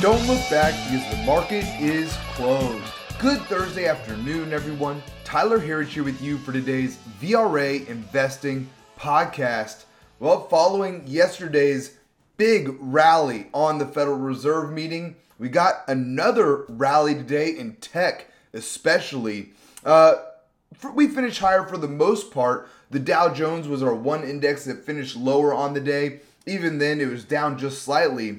Don't look back because the market is closed. Good Thursday afternoon, everyone. Tyler Harris here with you for today's VRA Investing podcast. Well, following yesterday's big rally on the Federal Reserve meeting, we got another rally today in tech, especially. Uh, we finished higher for the most part. The Dow Jones was our one index that finished lower on the day. Even then, it was down just slightly.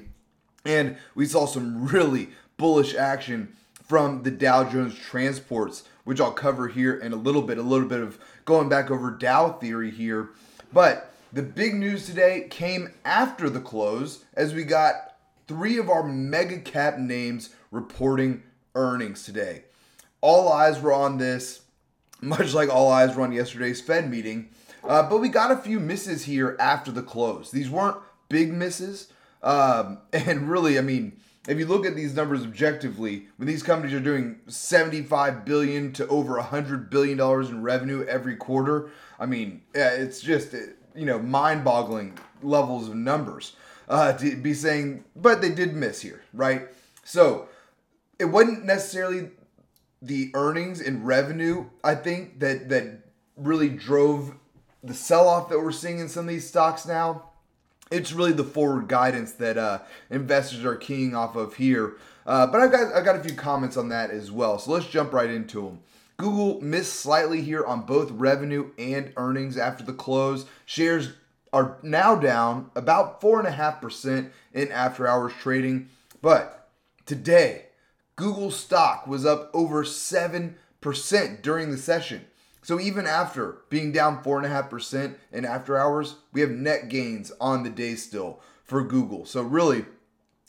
And we saw some really bullish action from the Dow Jones transports, which I'll cover here in a little bit, a little bit of going back over Dow theory here. But the big news today came after the close as we got three of our mega cap names reporting earnings today. All eyes were on this, much like all eyes were on yesterday's Fed meeting. Uh, but we got a few misses here after the close. These weren't big misses. Um, and really, I mean, if you look at these numbers objectively, when these companies are doing 75 billion to over 100 billion dollars in revenue every quarter, I mean, it's just you know mind-boggling levels of numbers uh, to be saying. But they did miss here, right? So it wasn't necessarily the earnings and revenue. I think that that really drove the sell-off that we're seeing in some of these stocks now it's really the forward guidance that uh, investors are keying off of here. Uh, but I've got I've got a few comments on that as well. So let's jump right into them. Google missed slightly here on both revenue and earnings after the close. Shares are now down about four and a half percent in after hours trading. But today, Google stock was up over seven percent during the session. So even after being down 4.5% in after hours, we have net gains on the day still for Google. So really,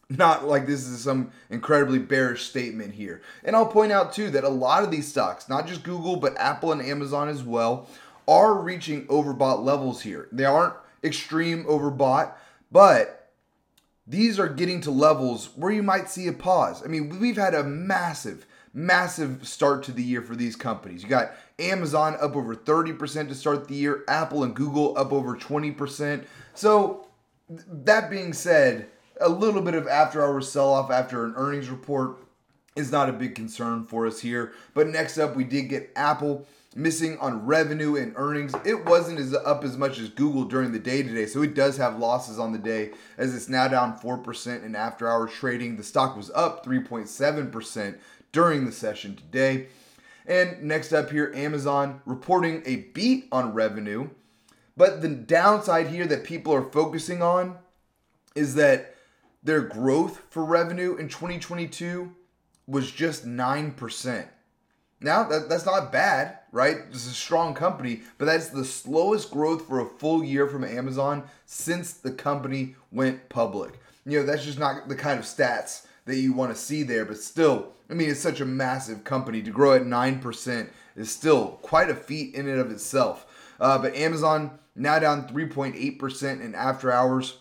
not like this is some incredibly bearish statement here. And I'll point out too that a lot of these stocks, not just Google, but Apple and Amazon as well, are reaching overbought levels here. They aren't extreme overbought, but these are getting to levels where you might see a pause. I mean, we've had a massive massive start to the year for these companies. You got Amazon up over 30% to start the year, Apple and Google up over 20%. So, that being said, a little bit of after hours sell off after an earnings report is not a big concern for us here. But next up, we did get Apple missing on revenue and earnings. It wasn't as up as much as Google during the day today, so it does have losses on the day as it's now down 4% in after hours trading. The stock was up 3.7% during the session today. And next up here, Amazon reporting a beat on revenue. But the downside here that people are focusing on is that their growth for revenue in 2022 was just 9%. Now, that, that's not bad, right? This is a strong company, but that's the slowest growth for a full year from Amazon since the company went public. You know, that's just not the kind of stats that you want to see there, but still, I mean, it's such a massive company. To grow at 9% is still quite a feat in and of itself. Uh, but Amazon now down 3.8% in after hours.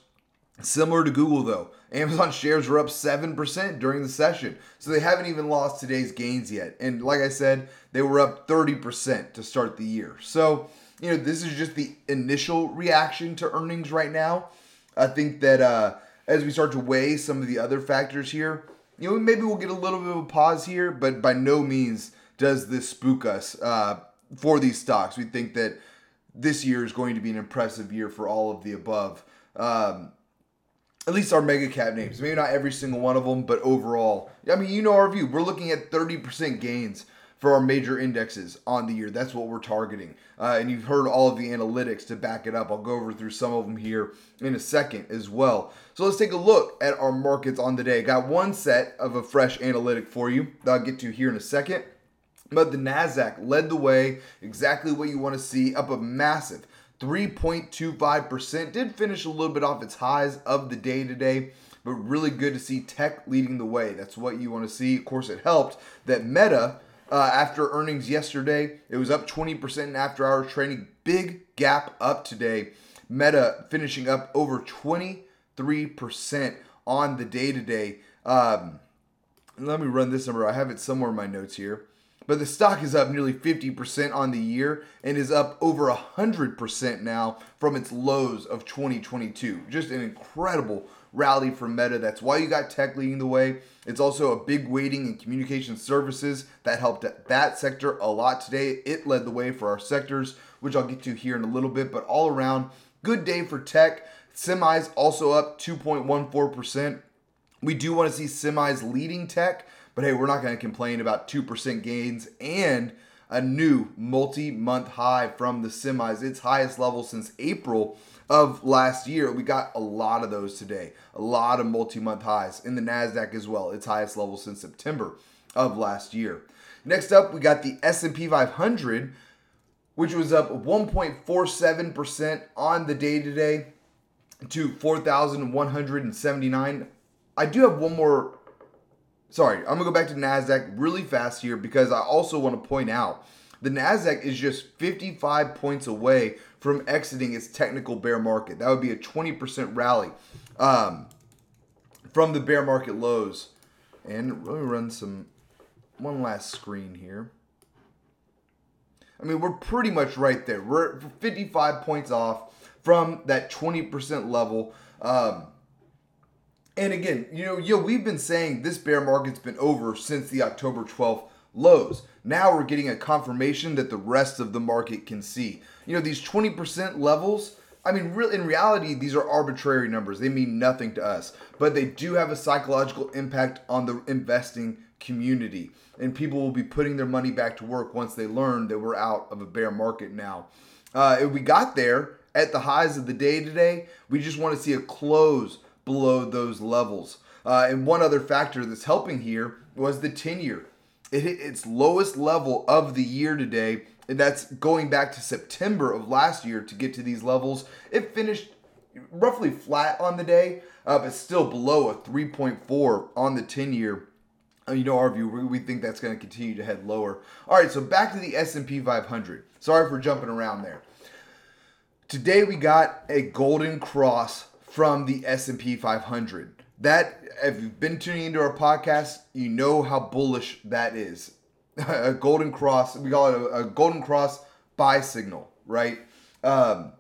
Similar to Google, though. Amazon shares were up 7% during the session. So they haven't even lost today's gains yet. And like I said, they were up 30% to start the year. So, you know, this is just the initial reaction to earnings right now. I think that uh, as we start to weigh some of the other factors here, you know, maybe we'll get a little bit of a pause here, but by no means does this spook us uh, for these stocks. We think that this year is going to be an impressive year for all of the above. Um, at least our mega cap names. Maybe not every single one of them, but overall. I mean, you know our view. We're looking at 30% gains for our major indexes on the year. That's what we're targeting. Uh, and you've heard all of the analytics to back it up. I'll go over through some of them here in a second as well. So let's take a look at our markets on the day. Got one set of a fresh analytic for you that I'll get to here in a second. But the NASDAQ led the way, exactly what you want to see, up a massive 3.25%. Did finish a little bit off its highs of the day today but really good to see tech leading the way. That's what you want to see. Of course, it helped that Meta uh, after earnings yesterday. It was up 20% in after hours trading. Big gap up today. Meta finishing up over 23% on the day today. Um, let me run this number. I have it somewhere in my notes here. But the stock is up nearly 50% on the year and is up over 100% now from its lows of 2022. Just an incredible rally for Meta. That's why you got tech leading the way. It's also a big weighting in communication services that helped that sector a lot today. It led the way for our sectors, which I'll get to here in a little bit, but all around, good day for tech. Semis also up 2.14%. We do want to see semis leading tech, but hey, we're not going to complain about 2% gains and a new multi month high from the semis, its highest level since April of last year. We got a lot of those today, a lot of multi month highs in the NASDAQ as well, its highest level since September of last year. Next up, we got the S&P 500, which was up 1.47% on the day today to 4,179. I do have one more. Sorry, I'm gonna go back to NASDAQ really fast here because I also want to point out the NASDAQ is just 55 points away from exiting its technical bear market. That would be a 20% rally um, from the bear market lows. And let me run some one last screen here. I mean, we're pretty much right there. We're 55 points off from that 20% level. Um, and again, you know, yo, we've been saying this bear market's been over since the October 12th lows. Now we're getting a confirmation that the rest of the market can see. You know, these 20% levels, I mean, real in reality, these are arbitrary numbers. They mean nothing to us, but they do have a psychological impact on the investing community. And people will be putting their money back to work once they learn that we're out of a bear market now. Uh, if we got there at the highs of the day today, we just want to see a close below those levels. Uh, and one other factor that's helping here was the 10 year. It hit its lowest level of the year today, and that's going back to September of last year to get to these levels. It finished roughly flat on the day, uh, but still below a 3.4 on the 10 year. Uh, you know our view, we think that's going to continue to head lower. All right, so back to the S&P 500. Sorry for jumping around there. Today we got a golden cross from the S&P 500. That if you've been tuning into our podcast, you know how bullish that is. a golden cross, we call it a, a golden cross buy signal, right? Um,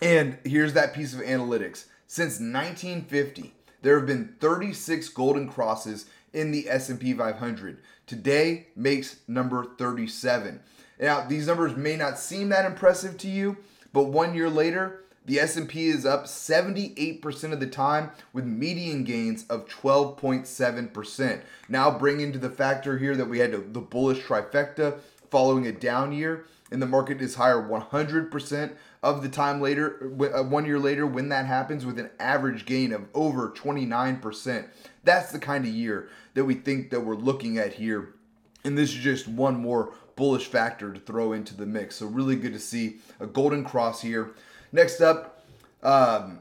and here's that piece of analytics. Since 1950, there have been 36 golden crosses in the S&P 500. Today makes number 37. Now, these numbers may not seem that impressive to you, but one year later, the S&P is up 78% of the time with median gains of 12.7%. Now bring into the factor here that we had the bullish trifecta following a down year and the market is higher 100% of the time later uh, one year later when that happens with an average gain of over 29%. That's the kind of year that we think that we're looking at here. And this is just one more bullish factor to throw into the mix. So really good to see a golden cross here. Next up, um,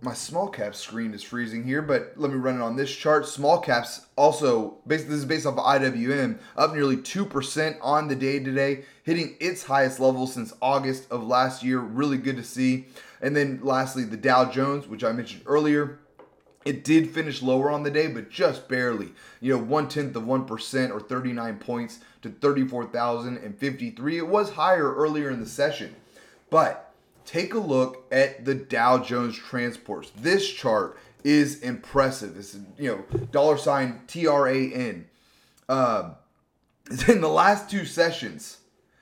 my small cap screen is freezing here, but let me run it on this chart. Small caps also, based, this is based off of IWM, up nearly 2% on the day today, hitting its highest level since August of last year. Really good to see. And then lastly, the Dow Jones, which I mentioned earlier, it did finish lower on the day, but just barely. You know, one tenth of 1% or 39 points to 34,053. It was higher earlier in the session, but take a look at the Dow Jones transports. This chart is impressive. It's you know dollar sign T R A N. Uh, in the last two sessions,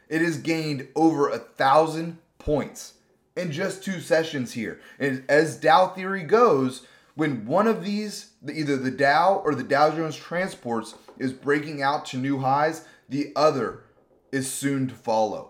it has gained over a thousand points in just two sessions here. And as Dow theory goes, when one of these, either the Dow or the Dow Jones transports, is breaking out to new highs, the other is soon to follow.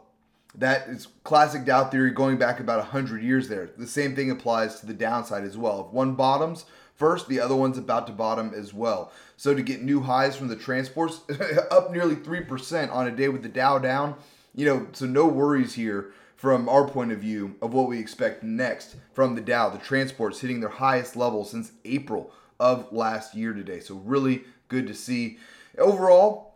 That is classic Dow theory going back about 100 years there. The same thing applies to the downside as well. If one bottoms first, the other one's about to bottom as well. So to get new highs from the transports, up nearly 3% on a day with the Dow down, you know, so no worries here from our point of view of what we expect next from the Dow. The transports hitting their highest level since April of last year today. So really good to see. Overall,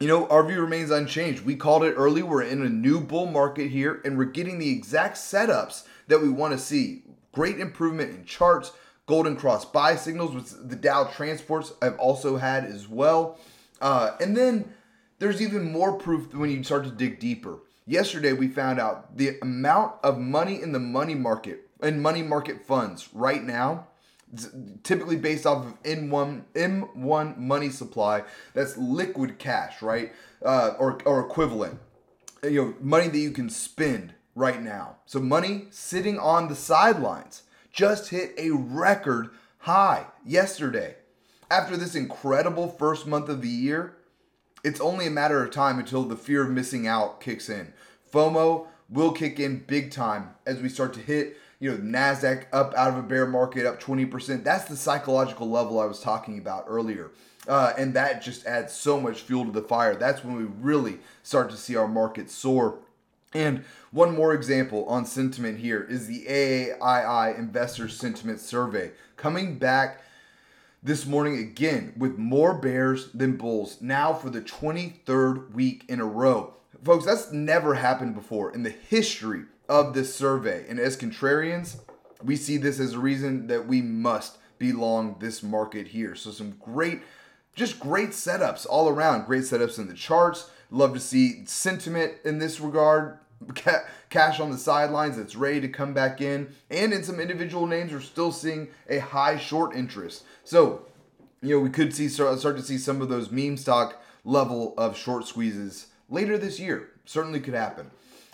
you know, our view remains unchanged. We called it early. We're in a new bull market here, and we're getting the exact setups that we want to see. Great improvement in charts, golden cross buy signals, which the Dow transports I've also had as well. Uh, and then there's even more proof when you start to dig deeper. Yesterday, we found out the amount of money in the money market and money market funds right now typically based off of M1 M1 money supply that's liquid cash, right? Uh, or or equivalent. You know, money that you can spend right now. So money sitting on the sidelines just hit a record high yesterday. After this incredible first month of the year, it's only a matter of time until the fear of missing out kicks in. FOMO will kick in big time as we start to hit, you know, Nasdaq up out of a bear market up 20%. That's the psychological level I was talking about earlier. Uh, and that just adds so much fuel to the fire. That's when we really start to see our market soar. And one more example on sentiment here is the AAII Investor Sentiment Survey coming back this morning again with more bears than bulls now for the 23rd week in a row. Folks, that's never happened before in the history of this survey. And as contrarians, we see this as a reason that we must be long this market here. So some great just great setups all around. Great setups in the charts. Love to see sentiment in this regard cash on the sidelines that's ready to come back in. And in some individual names, we're still seeing a high short interest. So, you know, we could see start to see some of those meme stock level of short squeezes later this year. Certainly could happen.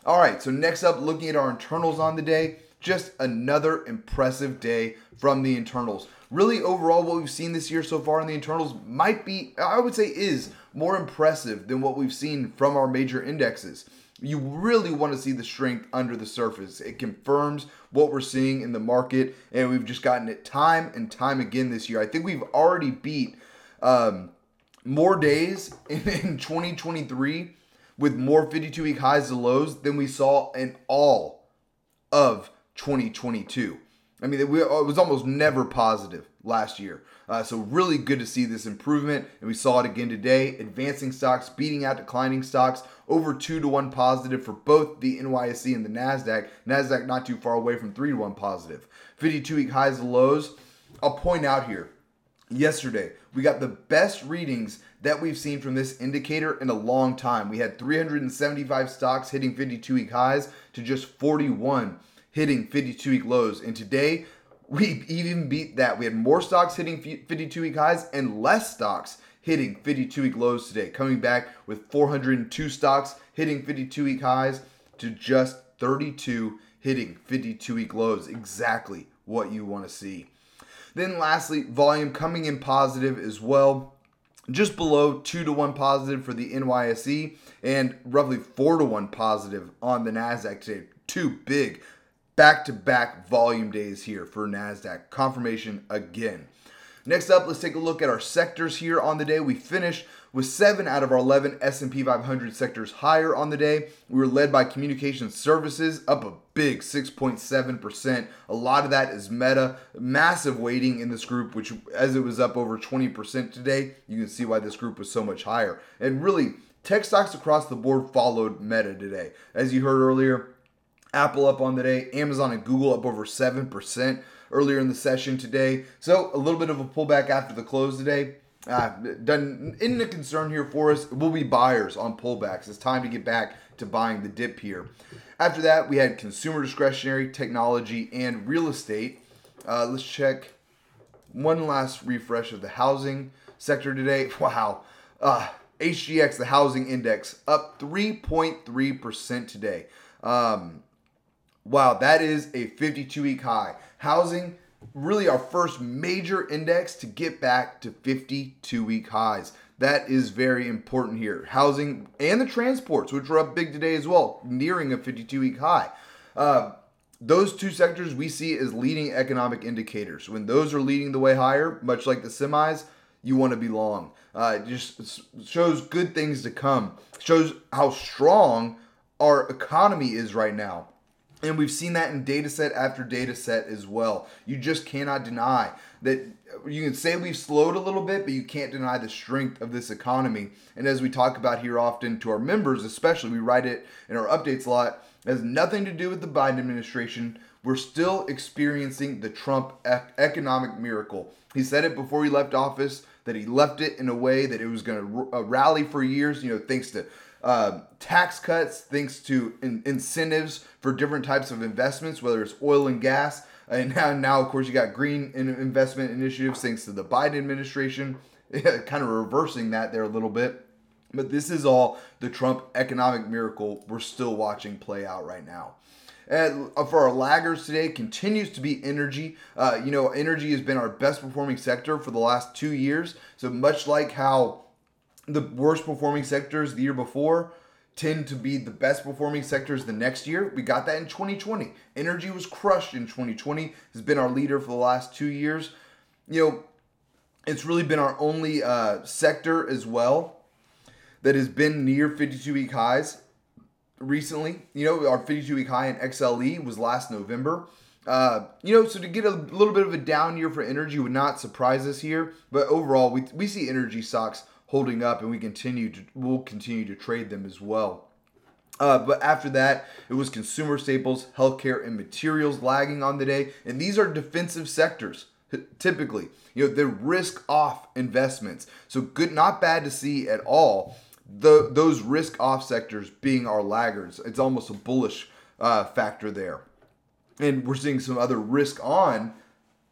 All right, so next up, looking at our internals on the day, just another impressive day from the internals. Really, overall, what we've seen this year so far in the internals might be, I would say, is more impressive than what we've seen from our major indexes you really want to see the strength under the surface. It confirms what we're seeing in the market, and we've just gotten it time and time again this year. I think we've already beat um, more days in, in 2023 with more 52 week highs to lows than we saw in all of 2022. I mean, it was almost never positive last year. Uh, so really good to see this improvement, and we saw it again today. Advancing stocks beating out declining stocks, over two to one positive for both the NYSE and the Nasdaq. Nasdaq not too far away from three to one positive. 52 week highs and lows. I'll point out here. Yesterday, we got the best readings that we've seen from this indicator in a long time. We had 375 stocks hitting 52 week highs to just 41 hitting 52 week lows. And today, we even beat that. We had more stocks hitting 52 week highs and less stocks hitting 52 week lows today, coming back with 402 stocks hitting 52 week highs to just 32 hitting 52 week lows. Exactly what you want to see. Then, lastly, volume coming in positive as well. Just below 2 to 1 positive for the NYSE and roughly 4 to 1 positive on the NASDAQ today. Two big back to back volume days here for NASDAQ. Confirmation again. Next up, let's take a look at our sectors here on the day. We finished with 7 out of our 11 S&P 500 sectors higher on the day. We were led by communication services up a big 6.7%. A lot of that is Meta, massive weighting in this group which as it was up over 20% today, you can see why this group was so much higher. And really Tech stocks across the board followed Meta today. As you heard earlier, Apple up on the day, Amazon and Google up over 7% earlier in the session today. So a little bit of a pullback after the close today. Uh, done isn't a concern here for us. We'll be buyers on pullbacks. It's time to get back to buying the dip here. After that, we had consumer discretionary, technology, and real estate. Uh, let's check one last refresh of the housing sector today. Wow. Uh, HGX, the housing index, up 3.3% today. Um, Wow, that is a 52 week high. Housing, really our first major index to get back to 52 week highs. That is very important here. Housing and the transports, which were up big today as well, nearing a 52 week high. Uh, those two sectors we see as leading economic indicators. When those are leading the way higher, much like the semis, you want to be long. Uh, it just shows good things to come. Shows how strong our economy is right now. And we've seen that in data set after data set as well. You just cannot deny that you can say we've slowed a little bit, but you can't deny the strength of this economy. And as we talk about here often to our members, especially, we write it in our updates a lot, has nothing to do with the Biden administration. We're still experiencing the Trump economic miracle. He said it before he left office that he left it in a way that it was going to rally for years, you know, thanks to uh, tax cuts, thanks to in- incentives for different types of investments, whether it's oil and gas. And now, now, of course, you got green investment initiatives thanks to the Biden administration, kind of reversing that there a little bit. But this is all the Trump economic miracle we're still watching play out right now. And uh, for our laggers today continues to be energy. Uh, you know, energy has been our best performing sector for the last two years. So much like how the worst performing sectors the year before tend to be the best performing sectors the next year. We got that in 2020. Energy was crushed in 2020. Has been our leader for the last two years. You know, it's really been our only uh, sector as well that has been near 52 week highs recently. You know, our 52 week high in XLE was last November. Uh, you know, so to get a little bit of a down year for energy would not surprise us here. But overall, we, we see energy stocks holding up, and we continue to we'll continue to trade them as well. Uh, but after that, it was consumer staples, healthcare, and materials lagging on the day, and these are defensive sectors typically. You know, they're risk off investments, so good, not bad to see at all the those risk off sectors being our laggards. It's almost a bullish uh, factor there. And we're seeing some other risk on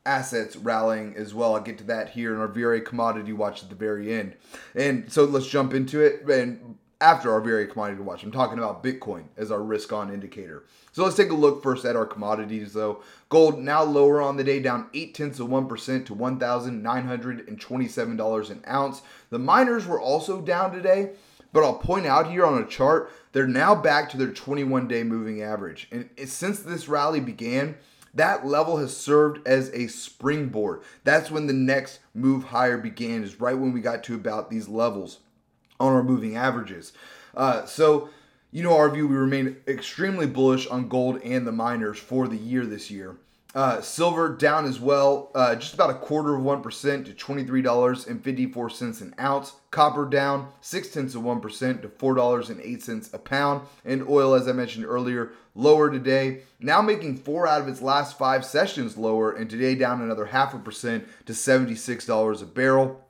assets rallying as well. I'll get to that here in our VRA commodity watch at the very end. And so let's jump into it. And after our VRA commodity watch, I'm talking about Bitcoin as our risk on indicator. So let's take a look first at our commodities though. Gold now lower on the day, down 8 tenths of 1% to $1,927 an ounce. The miners were also down today. But I'll point out here on a chart, they're now back to their 21 day moving average. And since this rally began, that level has served as a springboard. That's when the next move higher began, is right when we got to about these levels on our moving averages. Uh, so, you know, our view, we remain extremely bullish on gold and the miners for the year this year. Uh, silver down as well, uh, just about a quarter of 1% to $23.54 an ounce. Copper down six tenths of 1% to $4.08 a pound. And oil, as I mentioned earlier, lower today. Now making four out of its last five sessions lower, and today down another half a percent to $76 a barrel.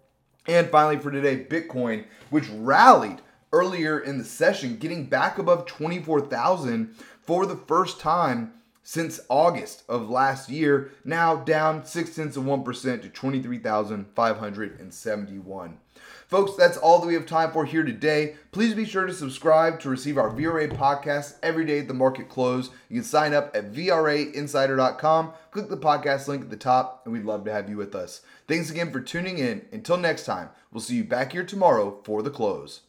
And finally, for today, Bitcoin, which rallied earlier in the session, getting back above 24,000 for the first time since August of last year, now down six tenths of 1% to 23,571. Folks, that's all that we have time for here today. Please be sure to subscribe to receive our VRA podcast every day at the market close. You can sign up at VRAinsider.com, click the podcast link at the top, and we'd love to have you with us. Thanks again for tuning in. Until next time, we'll see you back here tomorrow for the close.